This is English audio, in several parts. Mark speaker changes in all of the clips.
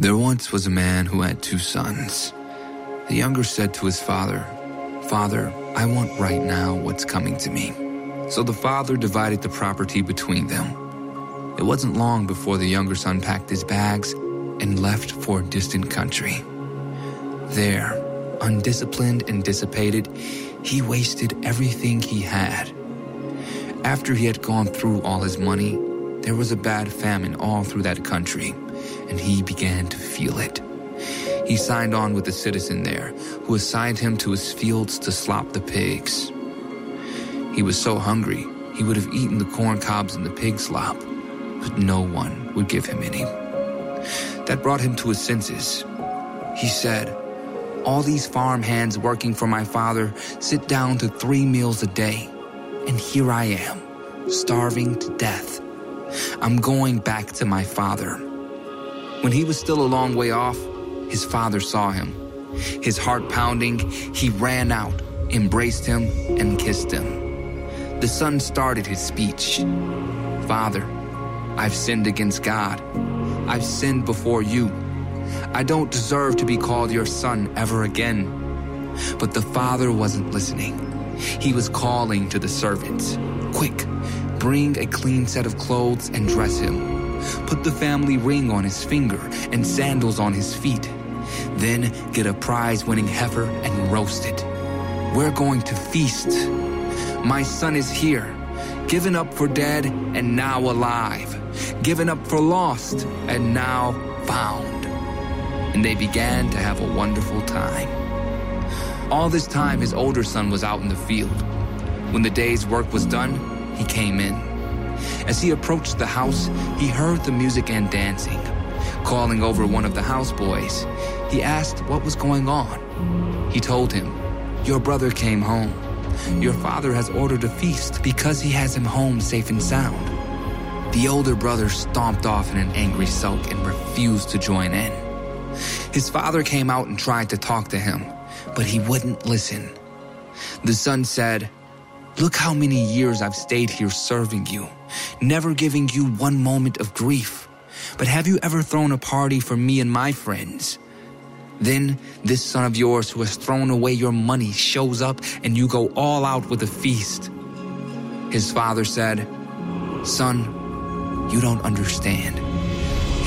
Speaker 1: There once was a man who had two sons. The younger said to his father, Father, I want right now what's coming to me. So the father divided the property between them. It wasn't long before the younger son packed his bags and left for a distant country. There, undisciplined and dissipated, he wasted everything he had. After he had gone through all his money, there was a bad famine all through that country, and he began to feel it. He signed on with a citizen there, who assigned him to his fields to slop the pigs. He was so hungry, he would have eaten the corn cobs and the pig slop, but no one would give him any. That brought him to his senses. He said, All these farm hands working for my father sit down to three meals a day, and here I am, starving to death. I'm going back to my father. When he was still a long way off, his father saw him. His heart pounding, he ran out, embraced him, and kissed him. The son started his speech Father, I've sinned against God. I've sinned before you. I don't deserve to be called your son ever again. But the father wasn't listening. He was calling to the servants Quick, bring a clean set of clothes and dress him. Put the family ring on his finger and sandals on his feet. Then get a prize winning heifer and roast it. We're going to feast. My son is here, given up for dead and now alive, given up for lost and now found. And they began to have a wonderful time. All this time, his older son was out in the field. When the day's work was done, he came in. As he approached the house, he heard the music and dancing. Calling over one of the houseboys, he asked what was going on. He told him, Your brother came home. Your father has ordered a feast because he has him home safe and sound. The older brother stomped off in an angry sulk and refused to join in. His father came out and tried to talk to him, but he wouldn't listen. The son said, Look how many years I've stayed here serving you, never giving you one moment of grief. But have you ever thrown a party for me and my friends? Then this son of yours who has thrown away your money shows up and you go all out with a feast. His father said, Son, you don't understand.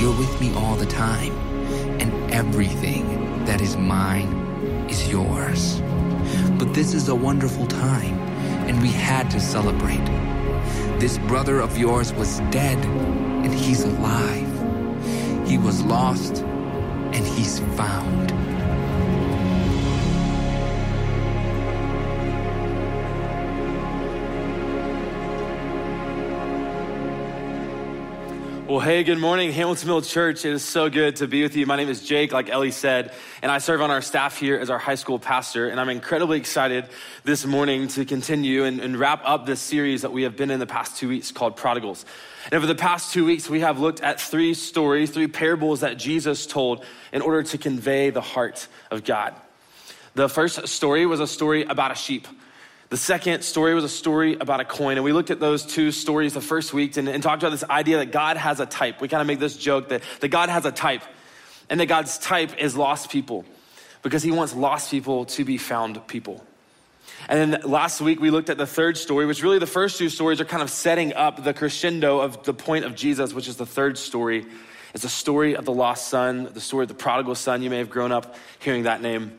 Speaker 1: You're with me all the time, and everything that is mine is yours. But this is a wonderful time, and we had to celebrate. This brother of yours was dead, and he's alive. He was lost, and he's found.
Speaker 2: Well, hey, good morning, Hamilton Mill Church. It is so good to be with you. My name is Jake, like Ellie said, and I serve on our staff here as our high school pastor. And I'm incredibly excited this morning to continue and, and wrap up this series that we have been in the past two weeks called Prodigals. And over the past two weeks, we have looked at three stories, three parables that Jesus told in order to convey the heart of God. The first story was a story about a sheep. The second story was a story about a coin. And we looked at those two stories the first week and, and talked about this idea that God has a type. We kind of make this joke that, that God has a type and that God's type is lost people because he wants lost people to be found people. And then last week we looked at the third story, which really the first two stories are kind of setting up the crescendo of the point of Jesus, which is the third story. It's the story of the lost son, the story of the prodigal son. You may have grown up hearing that name.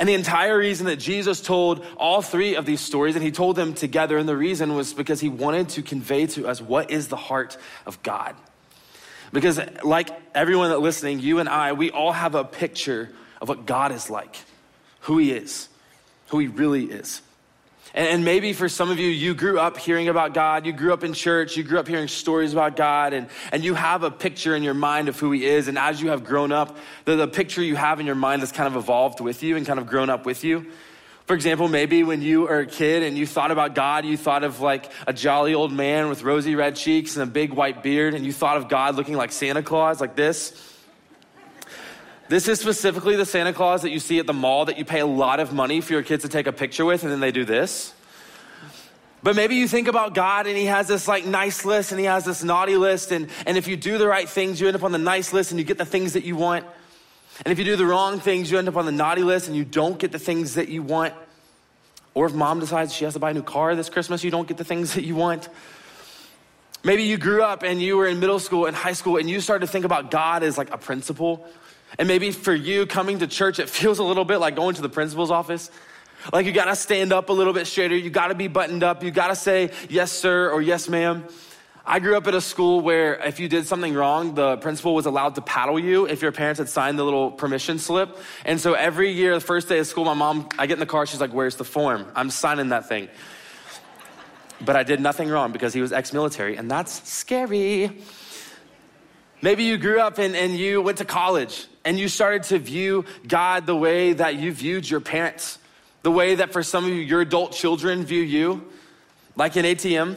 Speaker 2: And the entire reason that Jesus told all three of these stories, and he told them together, and the reason was because he wanted to convey to us what is the heart of God. Because, like everyone that listening, you and I, we all have a picture of what God is like, who he is, who he really is. And maybe for some of you, you grew up hearing about God, you grew up in church, you grew up hearing stories about God, and, and you have a picture in your mind of who He is. And as you have grown up, the, the picture you have in your mind has kind of evolved with you and kind of grown up with you. For example, maybe when you were a kid and you thought about God, you thought of like a jolly old man with rosy red cheeks and a big white beard, and you thought of God looking like Santa Claus, like this. This is specifically the Santa Claus that you see at the mall that you pay a lot of money for your kids to take a picture with, and then they do this. But maybe you think about God and he has this like nice list and he has this naughty list. And, and if you do the right things, you end up on the nice list and you get the things that you want. And if you do the wrong things, you end up on the naughty list and you don't get the things that you want. Or if mom decides she has to buy a new car this Christmas, you don't get the things that you want. Maybe you grew up and you were in middle school and high school and you started to think about God as like a principal. And maybe for you coming to church, it feels a little bit like going to the principal's office. Like you gotta stand up a little bit straighter, you gotta be buttoned up, you gotta say yes, sir, or yes, ma'am. I grew up at a school where if you did something wrong, the principal was allowed to paddle you if your parents had signed the little permission slip. And so every year, the first day of school, my mom, I get in the car, she's like, Where's the form? I'm signing that thing. But I did nothing wrong because he was ex military, and that's scary. Maybe you grew up and, and you went to college and you started to view God the way that you viewed your parents, the way that for some of you, your adult children view you, like an ATM.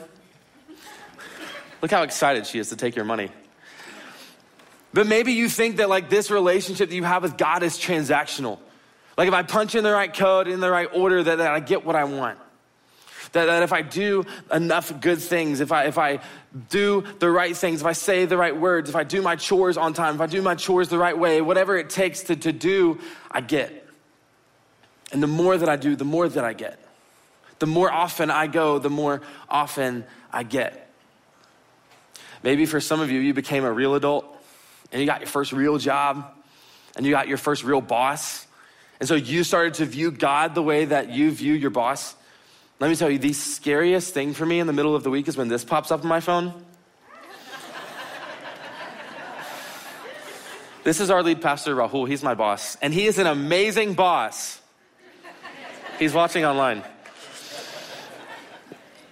Speaker 2: Look how excited she is to take your money. But maybe you think that like this relationship that you have with God is transactional. Like if I punch in the right code in the right order, that, that I get what I want. That, that if I do enough good things, if I, if I do the right things, if I say the right words, if I do my chores on time, if I do my chores the right way, whatever it takes to, to do, I get. And the more that I do, the more that I get. The more often I go, the more often I get. Maybe for some of you, you became a real adult and you got your first real job and you got your first real boss. And so you started to view God the way that you view your boss. Let me tell you, the scariest thing for me in the middle of the week is when this pops up on my phone. this is our lead pastor, Rahul. He's my boss, and he is an amazing boss. He's watching online.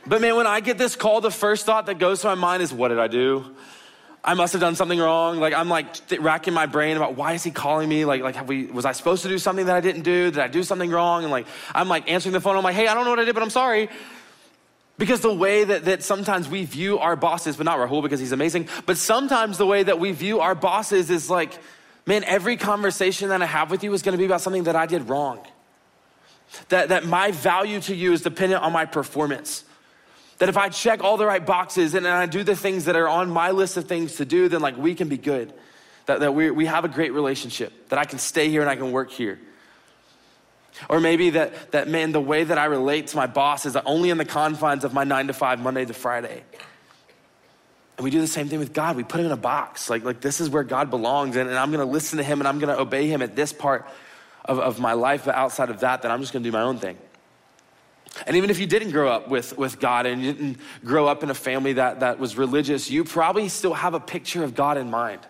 Speaker 2: But man, when I get this call, the first thought that goes to my mind is, what did I do? I must have done something wrong. Like I'm like th- racking my brain about why is he calling me? Like like have we was I supposed to do something that I didn't do? Did I do something wrong? And like I'm like answering the phone. I'm like, hey, I don't know what I did, but I'm sorry. Because the way that, that sometimes we view our bosses, but not Rahul because he's amazing, but sometimes the way that we view our bosses is like, man, every conversation that I have with you is gonna be about something that I did wrong. That, that my value to you is dependent on my performance. That if I check all the right boxes and I do the things that are on my list of things to do, then like we can be good. That, that we, we have a great relationship, that I can stay here and I can work here. Or maybe that, that, man, the way that I relate to my boss is only in the confines of my nine to five, Monday to Friday. And we do the same thing with God. We put him in a box. Like, like this is where God belongs, and, and I'm gonna listen to him and I'm gonna obey him at this part of, of my life, but outside of that, then I'm just gonna do my own thing. And even if you didn't grow up with, with God and you didn't grow up in a family that, that was religious, you probably still have a picture of God in mind.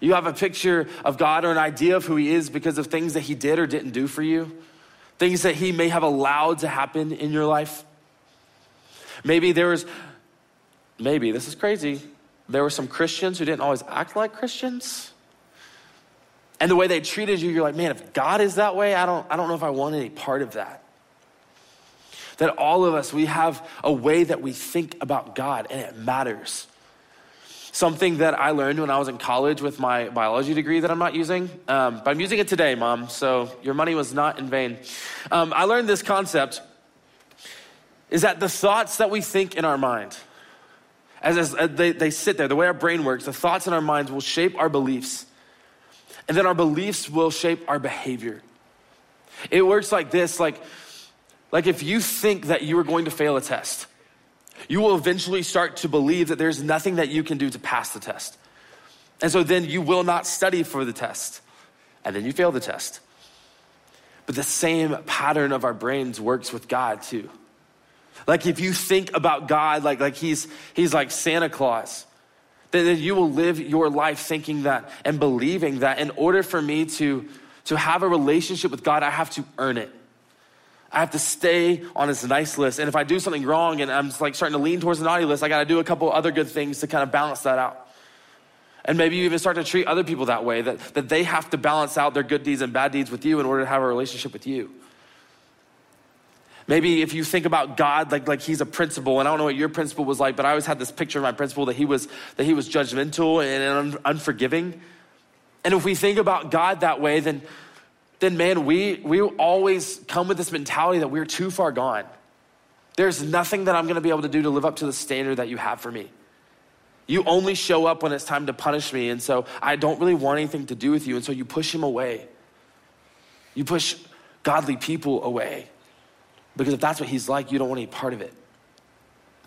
Speaker 2: You have a picture of God or an idea of who He is because of things that He did or didn't do for you, things that He may have allowed to happen in your life. Maybe there was, maybe, this is crazy, there were some Christians who didn't always act like Christians. And the way they treated you, you're like, man, if God is that way, I don't, I don't know if I want any part of that that all of us, we have a way that we think about God and it matters. Something that I learned when I was in college with my biology degree that I'm not using, um, but I'm using it today, mom, so your money was not in vain. Um, I learned this concept is that the thoughts that we think in our mind, as, as they, they sit there, the way our brain works, the thoughts in our minds will shape our beliefs. And then our beliefs will shape our behavior. It works like this like like if you think that you are going to fail a test, you will eventually start to believe that there's nothing that you can do to pass the test. And so then you will not study for the test. And then you fail the test. But the same pattern of our brains works with God too. Like if you think about God like, like he's, he's like Santa Claus, then you will live your life thinking that and believing that in order for me to, to have a relationship with God, I have to earn it. I have to stay on this nice list. And if I do something wrong and I'm like starting to lean towards the naughty list, I got to do a couple other good things to kind of balance that out. And maybe you even start to treat other people that way, that, that they have to balance out their good deeds and bad deeds with you in order to have a relationship with you. Maybe if you think about God like, like he's a principal, and I don't know what your principal was like, but I always had this picture of my principal that he was, that he was judgmental and unforgiving. And if we think about God that way, then then man, we, we always come with this mentality that we're too far gone. There's nothing that I'm gonna be able to do to live up to the standard that you have for me. You only show up when it's time to punish me, and so I don't really want anything to do with you, and so you push him away. You push godly people away. Because if that's what he's like, you don't want any part of it.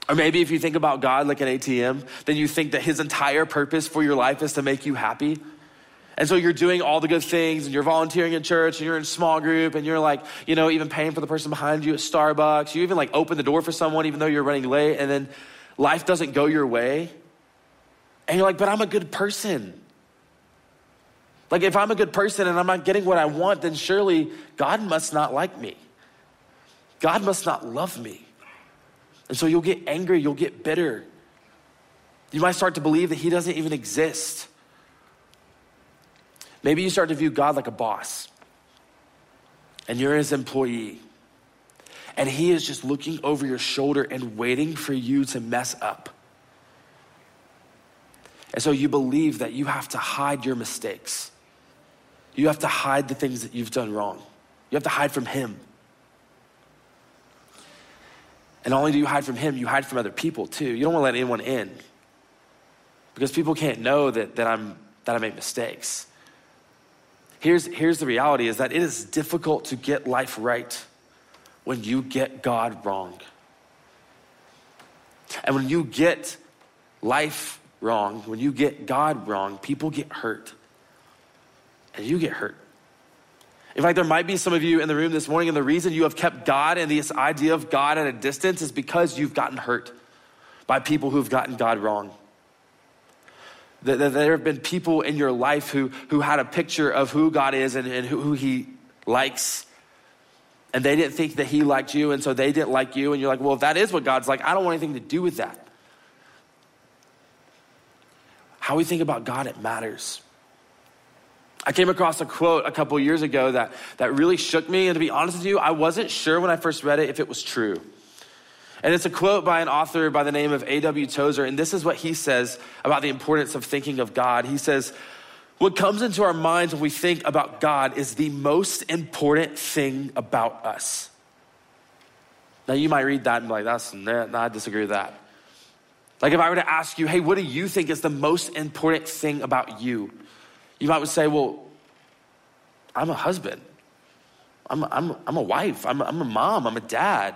Speaker 2: Or maybe if you think about God like an ATM, then you think that his entire purpose for your life is to make you happy. And so you're doing all the good things and you're volunteering in church and you're in a small group and you're like, you know, even paying for the person behind you at Starbucks. You even like open the door for someone even though you're running late and then life doesn't go your way. And you're like, but I'm a good person. Like if I'm a good person and I'm not getting what I want, then surely God must not like me. God must not love me. And so you'll get angry, you'll get bitter. You might start to believe that He doesn't even exist. Maybe you start to view God like a boss, and you're his employee. And he is just looking over your shoulder and waiting for you to mess up. And so you believe that you have to hide your mistakes. You have to hide the things that you've done wrong. You have to hide from him. And not only do you hide from him, you hide from other people too. You don't want to let anyone in because people can't know that, that, I'm, that I make mistakes. Here's, here's the reality is that it is difficult to get life right when you get God wrong. And when you get life wrong, when you get God wrong, people get hurt. And you get hurt. In fact, there might be some of you in the room this morning, and the reason you have kept God and this idea of God at a distance is because you've gotten hurt by people who've gotten God wrong. That, there have been people in your life who, who had a picture of who God is and, and who, who He likes. And they didn't think that He liked you, and so they didn't like you. And you're like, well, if that is what God's like, I don't want anything to do with that. How we think about God, it matters. I came across a quote a couple years ago that, that really shook me. And to be honest with you, I wasn't sure when I first read it if it was true. And it's a quote by an author by the name of A.W. Tozer. And this is what he says about the importance of thinking of God. He says, What comes into our minds when we think about God is the most important thing about us. Now, you might read that and be like, That's, nah, I disagree with that. Like, if I were to ask you, Hey, what do you think is the most important thing about you? You might say, Well, I'm a husband, I'm, I'm, I'm a wife, I'm, I'm a mom, I'm a dad.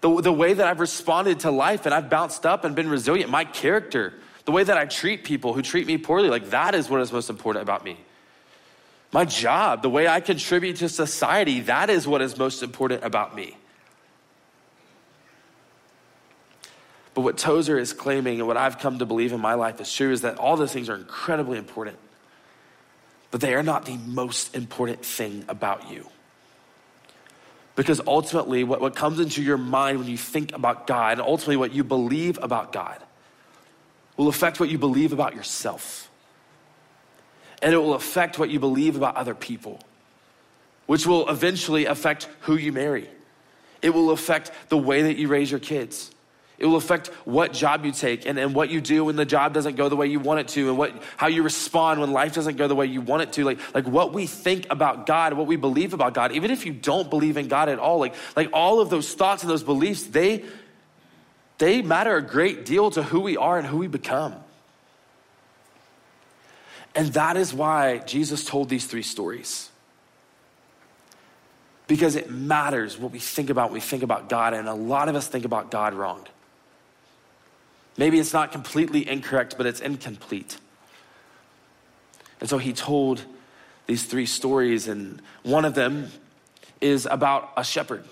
Speaker 2: The, the way that I've responded to life and I've bounced up and been resilient, my character, the way that I treat people who treat me poorly, like that is what is most important about me. My job, the way I contribute to society, that is what is most important about me. But what Tozer is claiming and what I've come to believe in my life is true is that all those things are incredibly important, but they are not the most important thing about you. Because ultimately, what, what comes into your mind when you think about God, and ultimately what you believe about God, will affect what you believe about yourself. And it will affect what you believe about other people, which will eventually affect who you marry. It will affect the way that you raise your kids. It will affect what job you take and, and what you do when the job doesn't go the way you want it to and what, how you respond when life doesn't go the way you want it to. Like, like what we think about God, what we believe about God, even if you don't believe in God at all, like, like all of those thoughts and those beliefs, they, they matter a great deal to who we are and who we become. And that is why Jesus told these three stories. Because it matters what we think about when we think about God, and a lot of us think about God wrong. Maybe it's not completely incorrect, but it's incomplete. And so he told these three stories, and one of them is about a shepherd.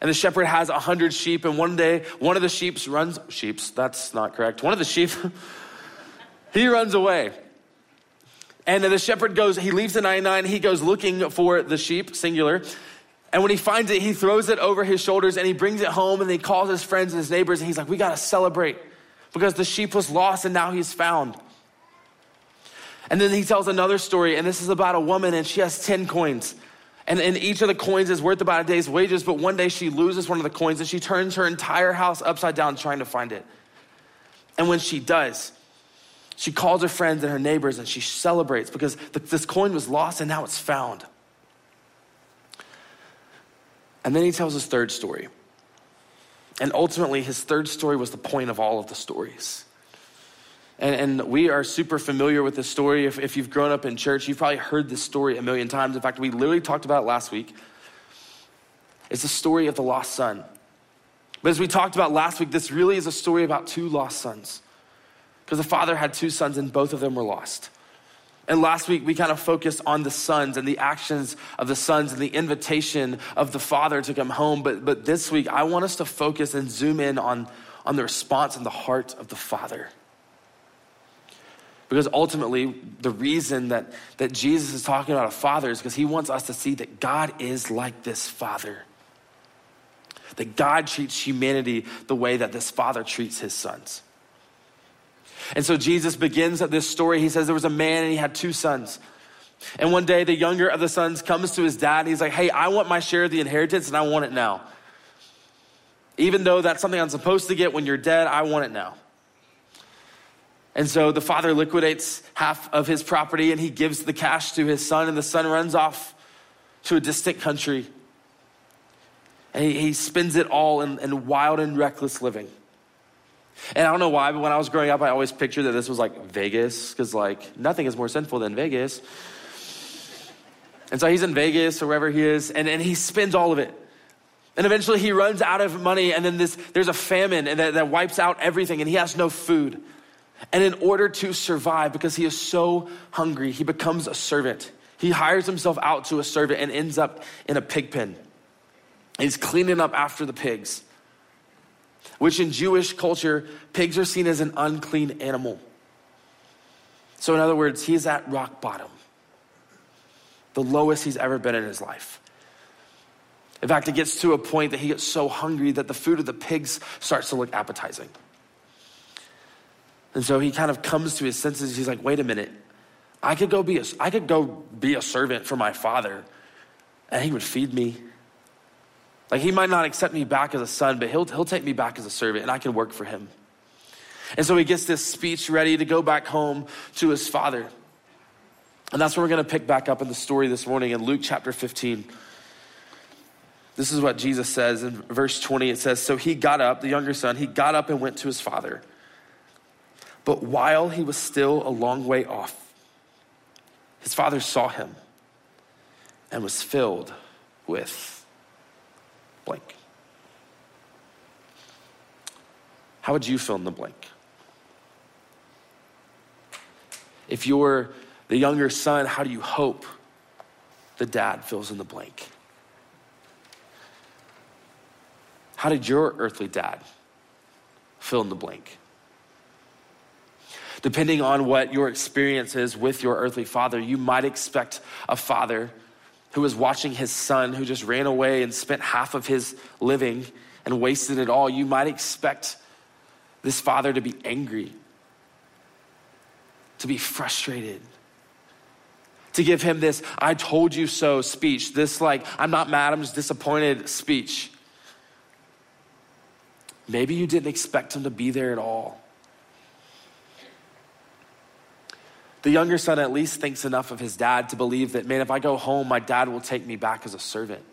Speaker 2: And the shepherd has a hundred sheep, and one day one of the sheep runs sheep's, that's not correct. One of the sheep, he runs away. And then the shepherd goes, he leaves the 99, he goes looking for the sheep, singular. And when he finds it, he throws it over his shoulders and he brings it home and he calls his friends and his neighbors and he's like, We gotta celebrate because the sheep was lost and now he's found. And then he tells another story, and this is about a woman, and she has 10 coins. And, and each of the coins is worth about a day's wages, but one day she loses one of the coins and she turns her entire house upside down trying to find it. And when she does, she calls her friends and her neighbors and she celebrates because the, this coin was lost and now it's found. And then he tells his third story. And ultimately, his third story was the point of all of the stories. And, and, we are super familiar with this story. If, if you've grown up in church, you've probably heard this story a million times. In fact, we literally talked about it last week. It's the story of the lost son. But as we talked about last week, this really is a story about two lost sons. Because the father had two sons, and both of them were lost. And last week, we kind of focused on the sons and the actions of the sons and the invitation of the father to come home. But, but this week, I want us to focus and zoom in on, on the response and the heart of the father. Because ultimately, the reason that, that Jesus is talking about a father is because he wants us to see that God is like this father. That God treats humanity the way that this father treats his sons. And so Jesus begins this story. He says there was a man and he had two sons. And one day, the younger of the sons comes to his dad and he's like, Hey, I want my share of the inheritance and I want it now. Even though that's something I'm supposed to get when you're dead, I want it now. And so the father liquidates half of his property and he gives the cash to his son, and the son runs off to a distant country. And he, he spends it all in, in wild and reckless living. And I don't know why, but when I was growing up, I always pictured that this was like Vegas, because like nothing is more sinful than Vegas. And so he's in Vegas or wherever he is, and, and he spends all of it. And eventually he runs out of money, and then this, there's a famine that, that wipes out everything, and he has no food. And in order to survive, because he is so hungry, he becomes a servant. He hires himself out to a servant and ends up in a pig pen. He's cleaning up after the pigs which in Jewish culture, pigs are seen as an unclean animal. So, in other words, he's at rock bottom, the lowest he's ever been in his life. In fact, it gets to a point that he gets so hungry that the food of the pigs starts to look appetizing. And so he kind of comes to his senses. He's like, wait a minute. I could go be a, I could go be a servant for my father, and he would feed me like he might not accept me back as a son, but he'll, he'll take me back as a servant and I can work for him. And so he gets this speech ready to go back home to his father. And that's where we're going to pick back up in the story this morning in Luke chapter 15. This is what Jesus says in verse 20. It says, So he got up, the younger son, he got up and went to his father. But while he was still a long way off, his father saw him and was filled with blank. How would you fill in the blank? If you're the younger son, how do you hope the dad fills in the blank? How did your earthly dad fill in the blank? Depending on what your experience is with your earthly father, you might expect a father who was watching his son who just ran away and spent half of his living and wasted it all, you might expect this father to be angry, to be frustrated, to give him this, I told you so speech, this, like, I'm not mad, I'm just disappointed speech. Maybe you didn't expect him to be there at all. The younger son at least thinks enough of his dad to believe that, man, if I go home, my dad will take me back as a servant.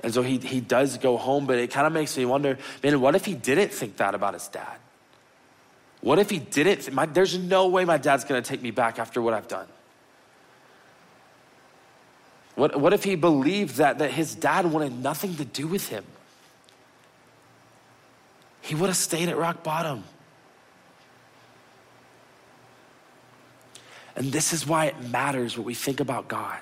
Speaker 2: And so he, he does go home, but it kind of makes me wonder, man, what if he didn't think that about his dad? What if he didn't? My, there's no way my dad's gonna take me back after what I've done. What, what if he believed that, that his dad wanted nothing to do with him? He would have stayed at rock bottom. And this is why it matters what we think about God.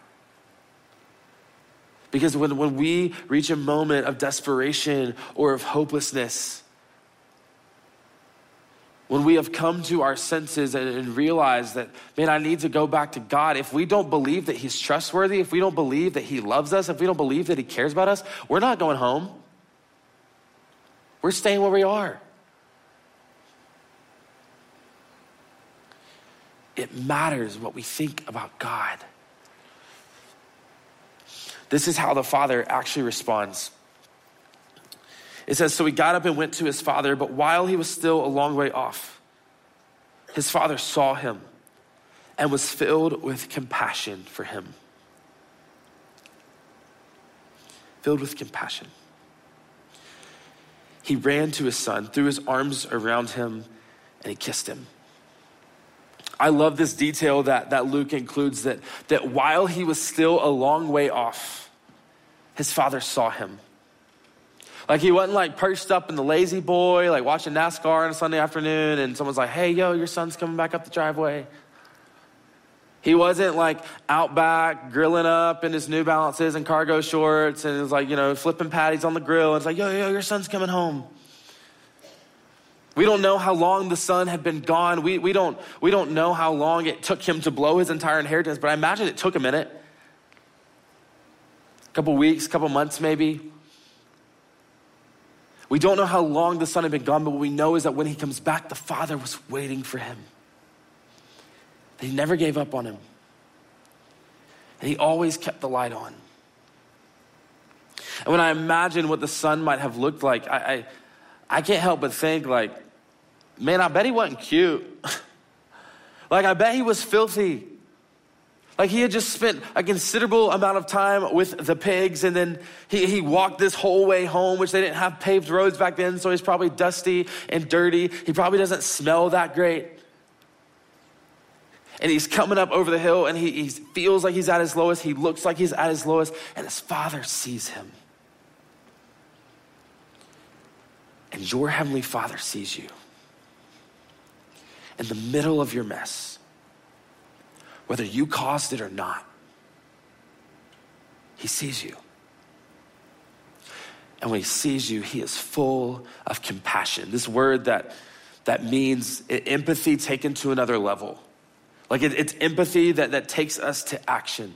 Speaker 2: Because when, when we reach a moment of desperation or of hopelessness, when we have come to our senses and, and realize that, man, I need to go back to God, if we don't believe that He's trustworthy, if we don't believe that He loves us, if we don't believe that He cares about us, we're not going home. We're staying where we are. It matters what we think about God. This is how the father actually responds. It says, So he got up and went to his father, but while he was still a long way off, his father saw him and was filled with compassion for him. Filled with compassion. he ran to his son, threw his arms around him, and he kissed him. I love this detail that, that Luke includes that, that while he was still a long way off, his father saw him. Like he wasn't like perched up in the La-Z-Boy, like watching NASCAR on a Sunday afternoon, and someone's like, hey, yo, your son's coming back up the driveway. He wasn't like out back grilling up in his New Balances and cargo shorts and it was like, you know, flipping patties on the grill. And it's like, yo, yo, your son's coming home. We don't know how long the son had been gone. We, we, don't, we don't know how long it took him to blow his entire inheritance, but I imagine it took a minute. A couple weeks, a couple months maybe. We don't know how long the son had been gone, but what we know is that when he comes back, the father was waiting for him. He never gave up on him. And he always kept the light on. And when I imagine what the son might have looked like, I, I, I can't help but think, like, man, I bet he wasn't cute. like, I bet he was filthy. Like he had just spent a considerable amount of time with the pigs, and then he, he walked this whole way home, which they didn't have paved roads back then, so he's probably dusty and dirty. He probably doesn't smell that great. And he's coming up over the hill, and he, he feels like he's at his lowest. He looks like he's at his lowest, and his father sees him. And your heavenly father sees you in the middle of your mess, whether you caused it or not. He sees you. And when he sees you, he is full of compassion. This word that, that means empathy taken to another level. Like it, it's empathy that, that takes us to action.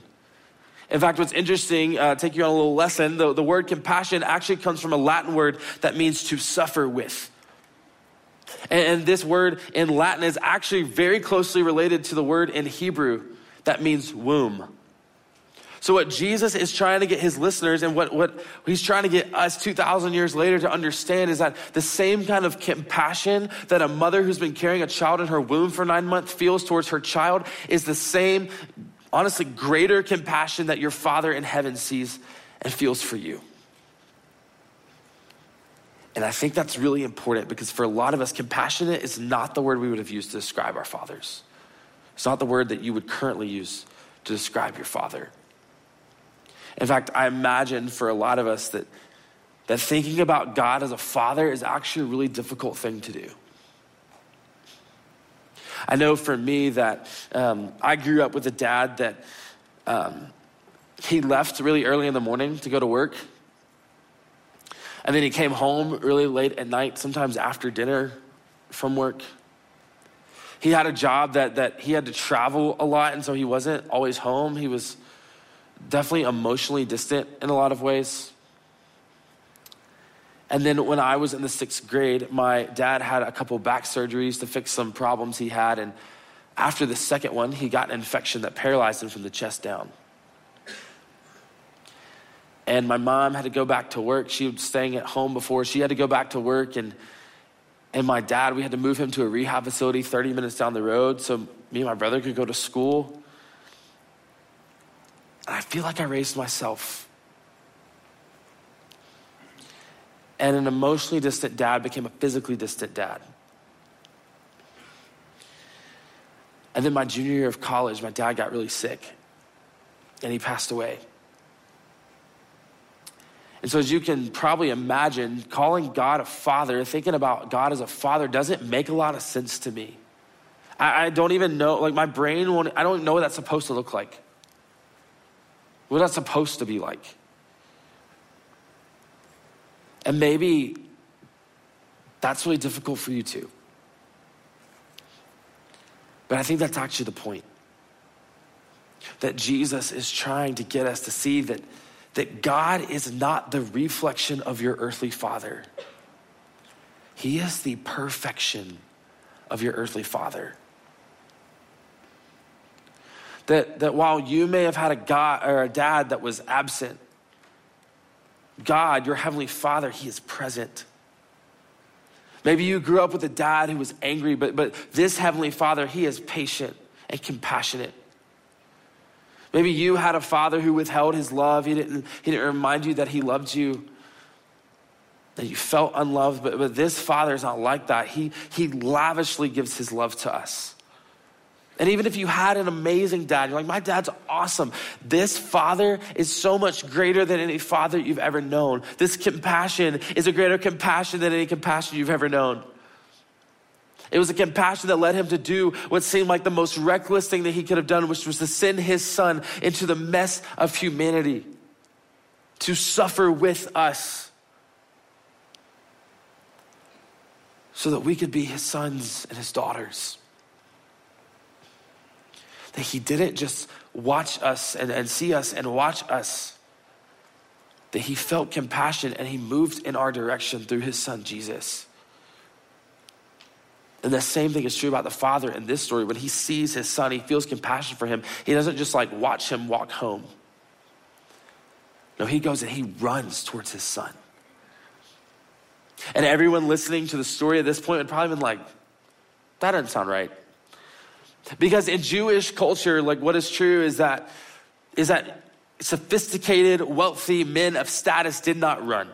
Speaker 2: In fact, what's interesting, uh, take you on a little lesson, the, the word compassion actually comes from a Latin word that means to suffer with. And this word in Latin is actually very closely related to the word in Hebrew that means womb. So, what Jesus is trying to get his listeners and what, what he's trying to get us 2,000 years later to understand is that the same kind of compassion that a mother who's been carrying a child in her womb for nine months feels towards her child is the same, honestly, greater compassion that your Father in heaven sees and feels for you. And I think that's really important because for a lot of us, compassionate is not the word we would have used to describe our fathers. It's not the word that you would currently use to describe your father. In fact, I imagine for a lot of us that, that thinking about God as a father is actually a really difficult thing to do. I know for me that um, I grew up with a dad that um, he left really early in the morning to go to work and then he came home really late at night, sometimes after dinner from work. He had a job that, that he had to travel a lot, and so he wasn't always home. He was definitely emotionally distant in a lot of ways. And then when I was in the sixth grade, my dad had a couple back surgeries to fix some problems he had. And after the second one, he got an infection that paralyzed him from the chest down. And my mom had to go back to work. She was staying at home before. She had to go back to work. And, and my dad, we had to move him to a rehab facility 30 minutes down the road so me and my brother could go to school. And I feel like I raised myself. And an emotionally distant dad became a physically distant dad. And then my junior year of college, my dad got really sick and he passed away. And so, as you can probably imagine, calling God a father, thinking about God as a father doesn't make a lot of sense to me. I, I don't even know, like, my brain won't, I don't know what that's supposed to look like. What that's supposed to be like. And maybe that's really difficult for you too. But I think that's actually the point. That Jesus is trying to get us to see that that God is not the reflection of your earthly father, He is the perfection of your earthly father. That, that while you may have had a God or a dad that was absent, God, your heavenly father, he is present. Maybe you grew up with a dad who was angry, but, but this heavenly father, he is patient and compassionate. Maybe you had a father who withheld his love. He didn't, he didn't remind you that he loved you. that you felt unloved, but, but this father is not like that. He, he lavishly gives his love to us. And even if you had an amazing dad, you're like, my dad's awesome. This father is so much greater than any father you've ever known. This compassion is a greater compassion than any compassion you've ever known. It was a compassion that led him to do what seemed like the most reckless thing that he could have done, which was to send his son into the mess of humanity, to suffer with us, so that we could be his sons and his daughters that he didn't just watch us and, and see us and watch us, that he felt compassion and he moved in our direction through his son Jesus. And the same thing is true about the father in this story. When he sees his son, he feels compassion for him. He doesn't just like watch him walk home. No, he goes and he runs towards his son. And everyone listening to the story at this point would probably been like, that doesn't sound right. Because in Jewish culture, like what is true is that is that sophisticated, wealthy men of status did not run.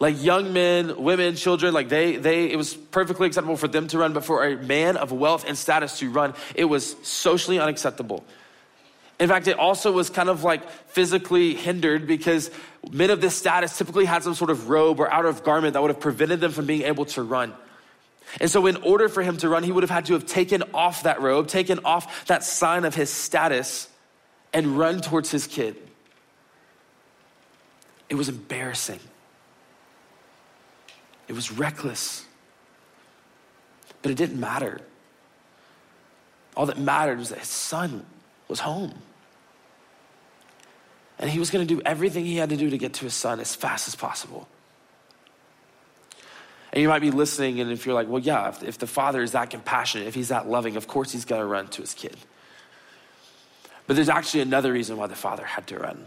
Speaker 2: Like young men, women, children, like they they it was perfectly acceptable for them to run, but for a man of wealth and status to run, it was socially unacceptable. In fact, it also was kind of like physically hindered because men of this status typically had some sort of robe or outer garment that would have prevented them from being able to run. And so, in order for him to run, he would have had to have taken off that robe, taken off that sign of his status, and run towards his kid. It was embarrassing. It was reckless. But it didn't matter. All that mattered was that his son was home. And he was going to do everything he had to do to get to his son as fast as possible. And you might be listening, and if you're like, well, yeah, if, if the father is that compassionate, if he's that loving, of course he's going to run to his kid. But there's actually another reason why the father had to run.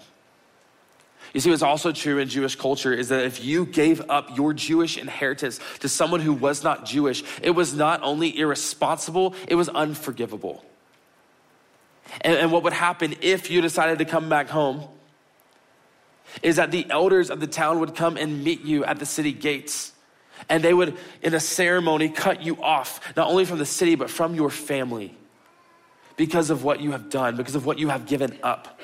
Speaker 2: You see, what's also true in Jewish culture is that if you gave up your Jewish inheritance to someone who was not Jewish, it was not only irresponsible, it was unforgivable. And, and what would happen if you decided to come back home is that the elders of the town would come and meet you at the city gates and they would, in a ceremony, cut you off, not only from the city, but from your family because of what you have done, because of what you have given up.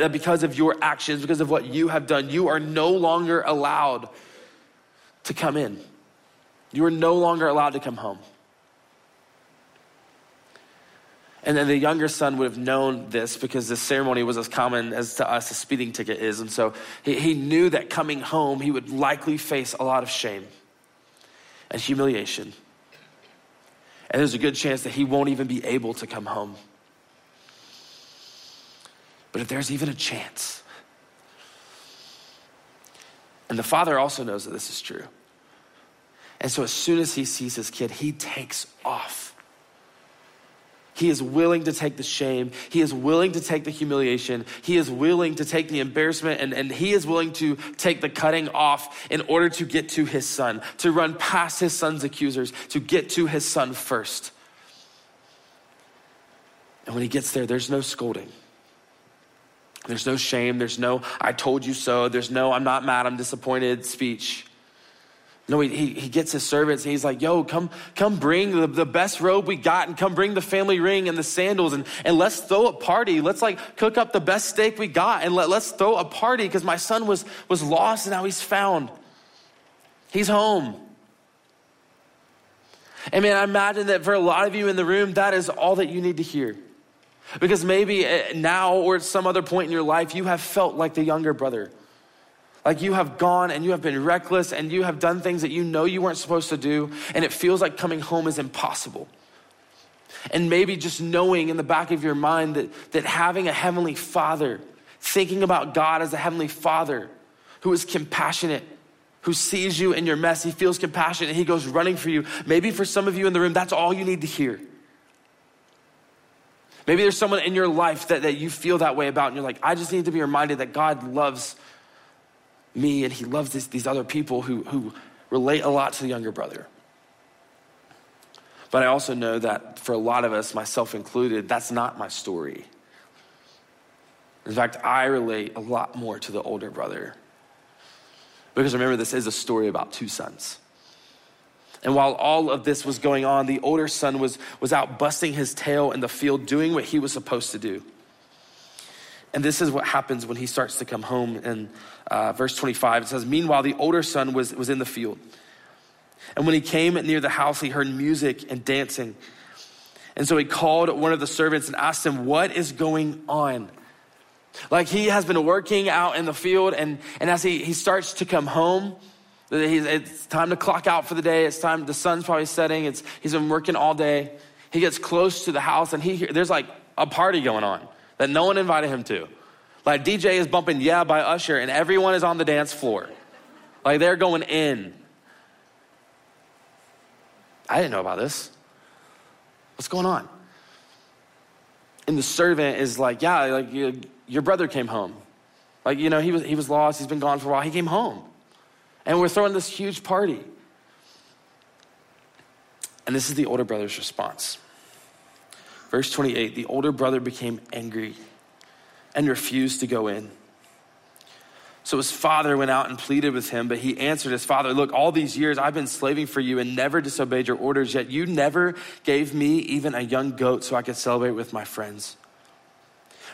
Speaker 2: That, because of your actions, because of what you have done, you are no longer allowed to come in. You are no longer allowed to come home. And then the younger son would have known this because the ceremony was as common as to us a speeding ticket is. And so he, he knew that coming home, he would likely face a lot of shame and humiliation. And there's a good chance that he won't even be able to come home. But if there's even a chance, and the father also knows that this is true. And so as soon as he sees his kid, he takes off he is willing to take the shame. He is willing to take the humiliation. He is willing to take the embarrassment and, and he is willing to take the cutting off in order to get to his son, to run past his son's accusers, to get to his son first. And when he gets there, there's no scolding. There's no shame. There's no, I told you so. There's no, I'm not mad, I'm disappointed speech. No, he, he, gets his servants and he's like, yo, come, come bring the, the best robe we got and come bring the family ring and the sandals and, and let's throw a party. Let's like cook up the best steak we got and let, let's throw a party because my son was, was lost and now he's found. He's home. And man, I imagine that for a lot of you in the room, that is all that you need to hear. Because maybe eh, now or at some other point in your life, you have felt like the younger brother like you have gone and you have been reckless and you have done things that you know you weren't supposed to do, and it feels like coming home is impossible. And maybe just knowing in the back of your mind that, that having a heavenly father, thinking about God as a heavenly father who is compassionate, who sees you in your mess, he feels compassion and he goes running for you. Maybe for some of you in the room, that's all you need to hear. Maybe there's someone in your life that, that you feel that way about, and you're like, I just need to be reminded that God loves me and he loves this, these other people who, who relate a lot to the younger brother. But I also know that for a lot of us, myself included, that's not my story. In fact, I relate a lot more to the older brother. Because remember, this is a story about two sons. And while all of this was going on, the older son was, was out busting his tail in the field, doing what he was supposed to do. And this is what happens when he starts to come home. In uh, verse 25, it says, Meanwhile, the older son was, was in the field. And when he came near the house, he heard music and dancing. And so he called one of the servants and asked him, What is going on? Like he has been working out in the field, and, and as he, he starts to come home, it's time to clock out for the day. It's time, the sun's probably setting. It's, he's been working all day. He gets close to the house, and he, there's like a party going on that no one invited him to. Like DJ is bumping Yeah by Usher, and everyone is on the dance floor. Like they're going in. I didn't know about this. What's going on? And the servant is like, Yeah, like you, your brother came home. Like, you know, he was, he was lost, he's been gone for a while, he came home. And we're throwing this huge party. And this is the older brother's response. Verse 28 the older brother became angry and refused to go in. So his father went out and pleaded with him, but he answered his father, Look, all these years I've been slaving for you and never disobeyed your orders, yet you never gave me even a young goat so I could celebrate with my friends.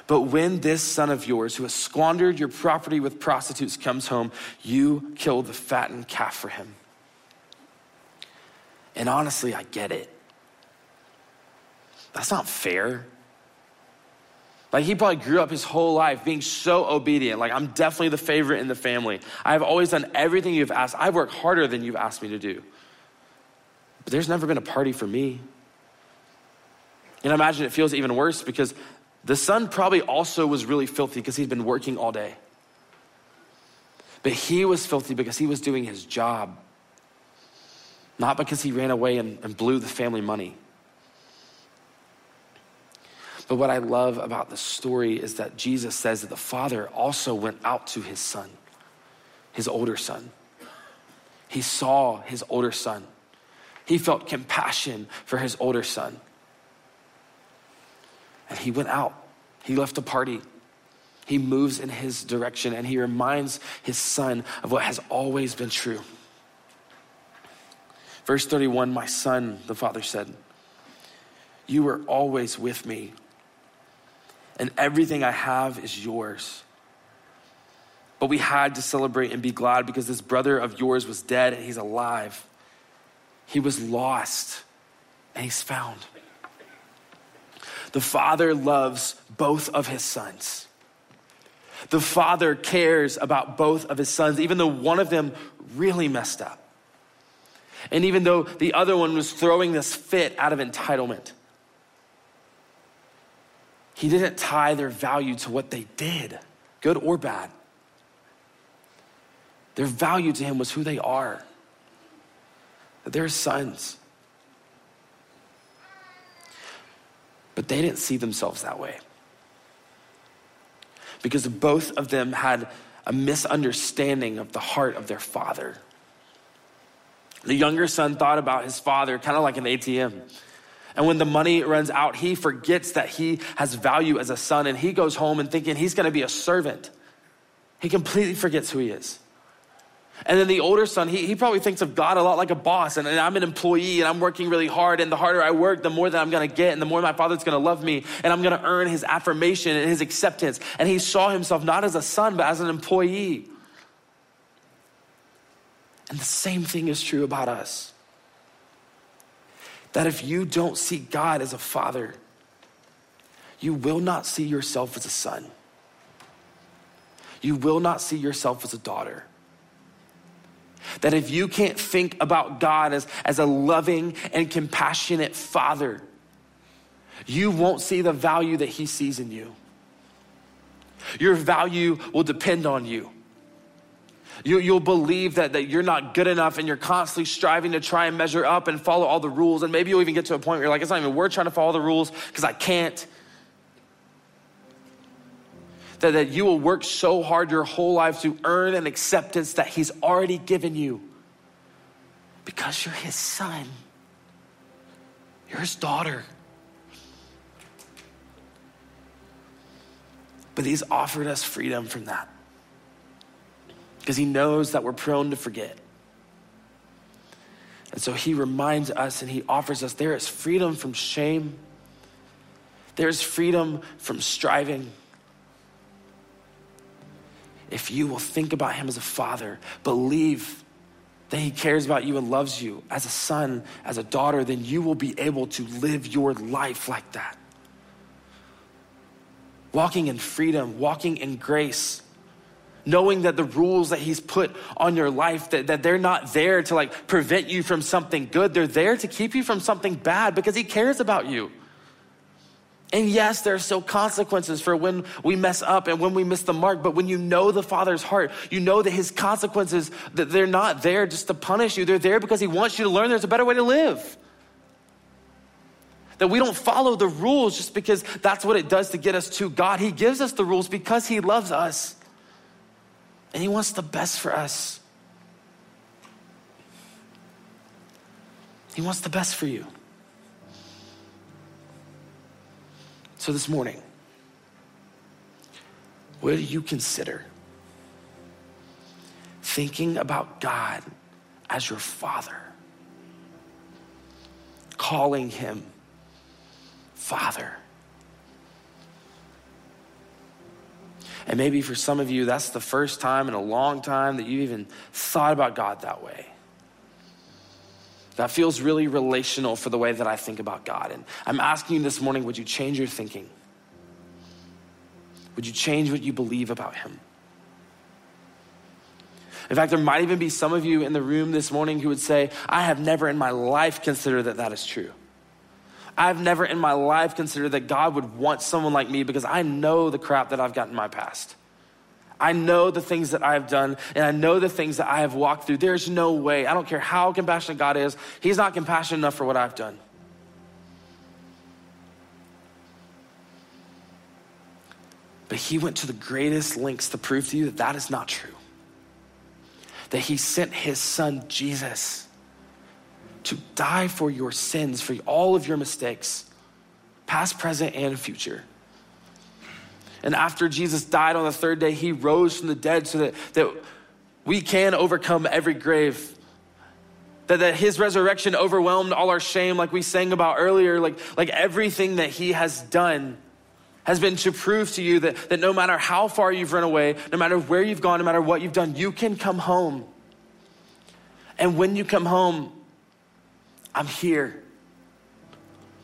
Speaker 2: But when this son of yours, who has squandered your property with prostitutes, comes home, you kill the fattened calf for him. And honestly, I get it. That's not fair. Like he probably grew up his whole life being so obedient. Like I'm definitely the favorite in the family. I've always done everything you've asked. I've worked harder than you've asked me to do. But there's never been a party for me. And I imagine it feels even worse because the son probably also was really filthy because he'd been working all day. But he was filthy because he was doing his job, not because he ran away and, and blew the family money. But what I love about the story is that Jesus says that the father also went out to his son, his older son. He saw his older son. He felt compassion for his older son. And he went out. He left a party. He moves in his direction and he reminds his son of what has always been true. Verse 31 My son, the father said, You were always with me and everything I have is yours. But we had to celebrate and be glad because this brother of yours was dead and he's alive. He was lost and he's found. The father loves both of his sons. The father cares about both of his sons, even though one of them really messed up. And even though the other one was throwing this fit out of entitlement. He didn't tie their value to what they did, good or bad. Their value to him was who they are, that they're sons. But they didn't see themselves that way. Because both of them had a misunderstanding of the heart of their father. The younger son thought about his father kind of like an ATM. And when the money runs out, he forgets that he has value as a son and he goes home and thinking he's going to be a servant. He completely forgets who he is. And then the older son, he, he probably thinks of God a lot like a boss. And, and I'm an employee and I'm working really hard. And the harder I work, the more that I'm going to get and the more my father's going to love me. And I'm going to earn his affirmation and his acceptance. And he saw himself not as a son, but as an employee. And the same thing is true about us that if you don't see God as a father, you will not see yourself as a son. You will not see yourself as a daughter. That if you can't think about God as, as a loving and compassionate father, you won't see the value that he sees in you. Your value will depend on you. You, you'll believe that, that you're not good enough and you're constantly striving to try and measure up and follow all the rules. And maybe you'll even get to a point where you're like, it's not even worth trying to follow the rules because I can't. That, that you will work so hard your whole life to earn an acceptance that He's already given you because you're His son, you're His daughter. But He's offered us freedom from that. because he knows that we're prone to forget. And so he reminds us and he offers us there is freedom from shame, there's freedom from striving. If you will think about him as a father, believe that he cares about you and loves you as a son, as a daughter, then you will be able to live your life like that. Walking in freedom, walking in grace knowing that the rules that he's put on your life that, that they're not there to like prevent you from something good they're there to keep you from something bad because he cares about you and yes there are still consequences for when we mess up and when we miss the mark but when you know the father's heart you know that his consequences that they're not there just to punish you they're there because he wants you to learn there's a better way to live that we don't follow the rules just because that's what it does to get us to God. He gives us the rules because He loves us. And He wants the best for us. He wants the best for you. So this morning, do you consider thinking about God as your Father? Calling Him Father. And maybe for some of you, that's the first time in a long time that you even thought about God that way. That feels really relational for the way that I think about God. And I'm asking you this morning would you change your thinking? Would you change what you believe about Him? In fact, there might even be some of you in the room this morning who would say, I have never in my life considered that that is true. I've never in my life considered that God would want someone like me because I know the crap that I've got in my past. I know the things that I've done and I know the things that I have walked through. There's no way, I don't care how compassionate God is, He's not compassionate enough for what I've done. But He went to the greatest lengths to prove to you that that is not true. That He sent His Son, Jesus to die for your sins, for all of your mistakes, past, present, and future. And after Jesus died on the third day, he rose from the dead so that, that we can overcome every grave. That, that his resurrection overwhelmed all our shame, like we sang about earlier, like, like everything that he has done has been to prove to you that, that no matter how far you've run away, no matter where you've gone, no matter what you've done, you can come home. And when you come home, I'm here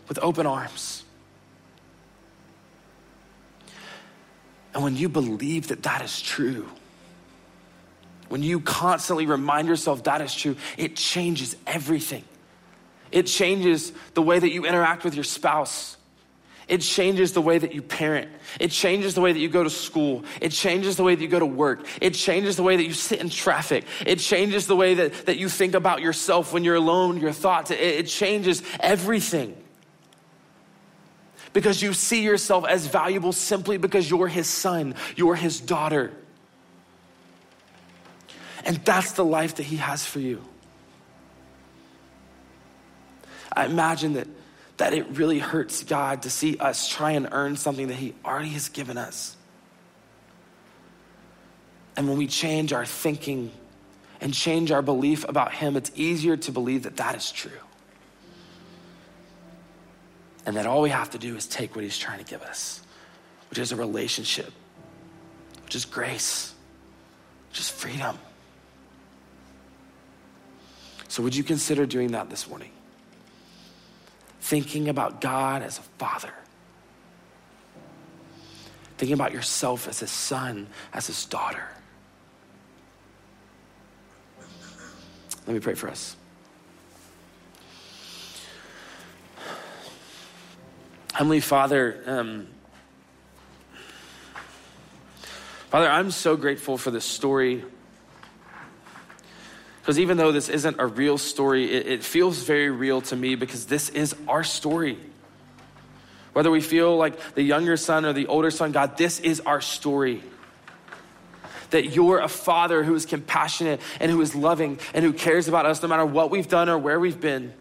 Speaker 2: with open arms. And when you believe that that is true, when you constantly remind yourself that is true, it changes everything. It changes the way that you interact with your spouse. It changes the way that you parent. It changes the way that you go to school. It changes the way that you go to work. It changes the way that you sit in traffic. It changes the way that, that you think about yourself when you're alone, your thoughts. It, it changes everything. Because you see yourself as valuable simply because you're his son, you're his daughter. And that's the life that he has for you. I imagine that that it really hurts God to see us try and earn something that He already has given us. And when we change our thinking and change our belief about Him, it's easier to believe that that is true. And that all we have to do is take what He's trying to give us, which is a relationship, which is grace, which is freedom. So, would you consider doing that this morning? thinking about God as a father, thinking about yourself as a son, as his daughter. Let me pray for us. Heavenly Father, um, Father, I'm so grateful for this story because even though this isn't a real story, it, it, feels very real to me because this is our story. Whether we feel like the younger son or the older son, God, this is our story. That you're a father who is compassionate and who is loving and who cares about us no matter what we've done or where we've been.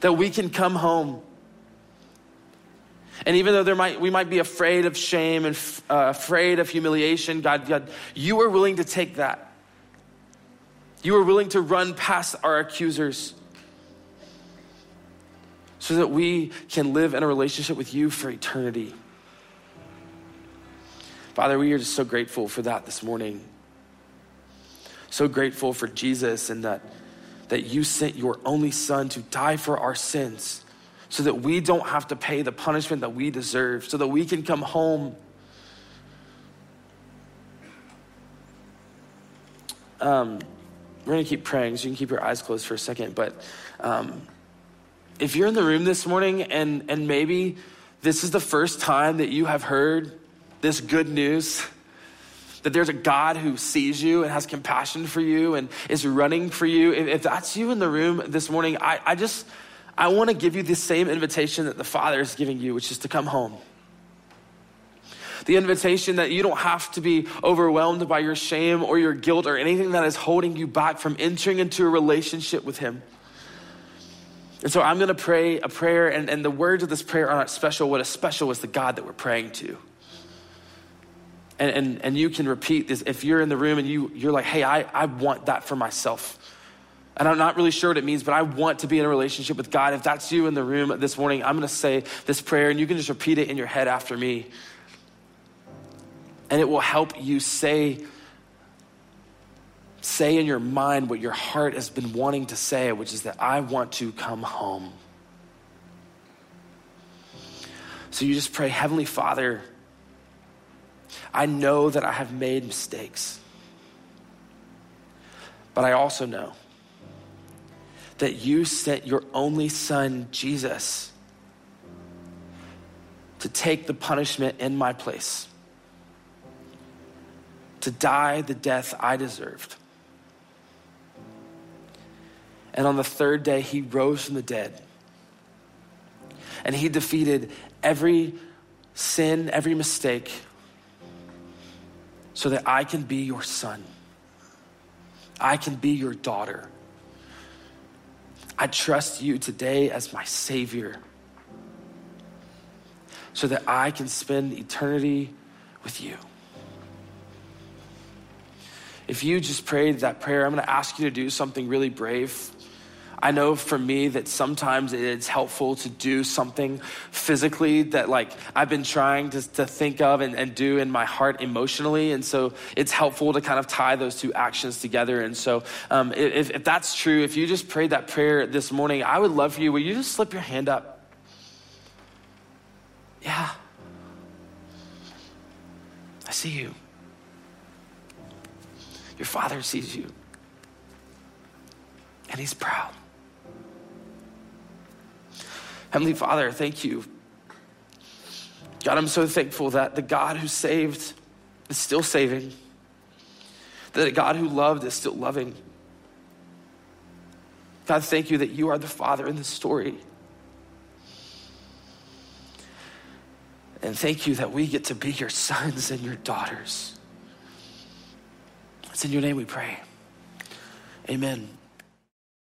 Speaker 2: That we can come home And even though there might, we might be afraid of shame and uh, afraid of humiliation, God, God, you are willing to take that. You are willing to run past our accusers so that we can live in a relationship with you for eternity. Father, we are just so grateful for that this morning. So grateful for Jesus and that, that you sent your only son to die for our sins so that we don't have to pay the punishment that we deserve, so that we can come home. Um, we're going to keep praying, so you can keep your eyes closed for a second. But um, if you're in the room this morning and, and maybe this is the first time that you have heard this good news, that there's a God who sees you and has compassion for you and is running for you, if, if that's you in the room this morning, I, I just I want to give you the same invitation that the Father is giving you, which is to come home. The invitation that you don't have to be overwhelmed by your shame or your guilt or anything that is holding you back from entering into a relationship with Him. And so I'm going to pray a prayer, and, and the words of this prayer are not special. What is special is the God that we're praying to. And, and, and you can repeat this if you're in the room and you, you're like, hey, I, I want that for myself. And I'm not really sure what it means, but I want to be in a relationship with God. If that's you in the room this morning, I'm going to say this prayer and you can just repeat it in your head after me. And it will help you say, say in your mind what your heart has been wanting to say, which is that I want to come home. So you just pray, Heavenly Father, I know that I have made mistakes, but I also know that you sent your only son, Jesus, to take the punishment in my place, to die the death I deserved. And on the third day, he rose from the dead. And he defeated every sin, every mistake, so that I can be your son. I can be your daughter. I trust you today as my Savior so that I can spend eternity with you. If you just prayed that prayer, I'm going to ask you to do something really brave. I know for me that sometimes it's helpful to do something physically that like I've been trying to, to think of and, and do in my heart emotionally. And so it's helpful to kind of tie those two actions together. And so um, if, if that's true, if you just prayed that prayer this morning, I would love for you, will you just slip your hand up? Yeah. I see you. Your father sees you. And he's proud. Heavenly Father, thank you. God, I'm so thankful that the God who saved is still saving, that the God who loved is still loving. God, thank you that you are the Father in this story. And thank you that we get to be your sons and your daughters. It's in your name we pray. Amen.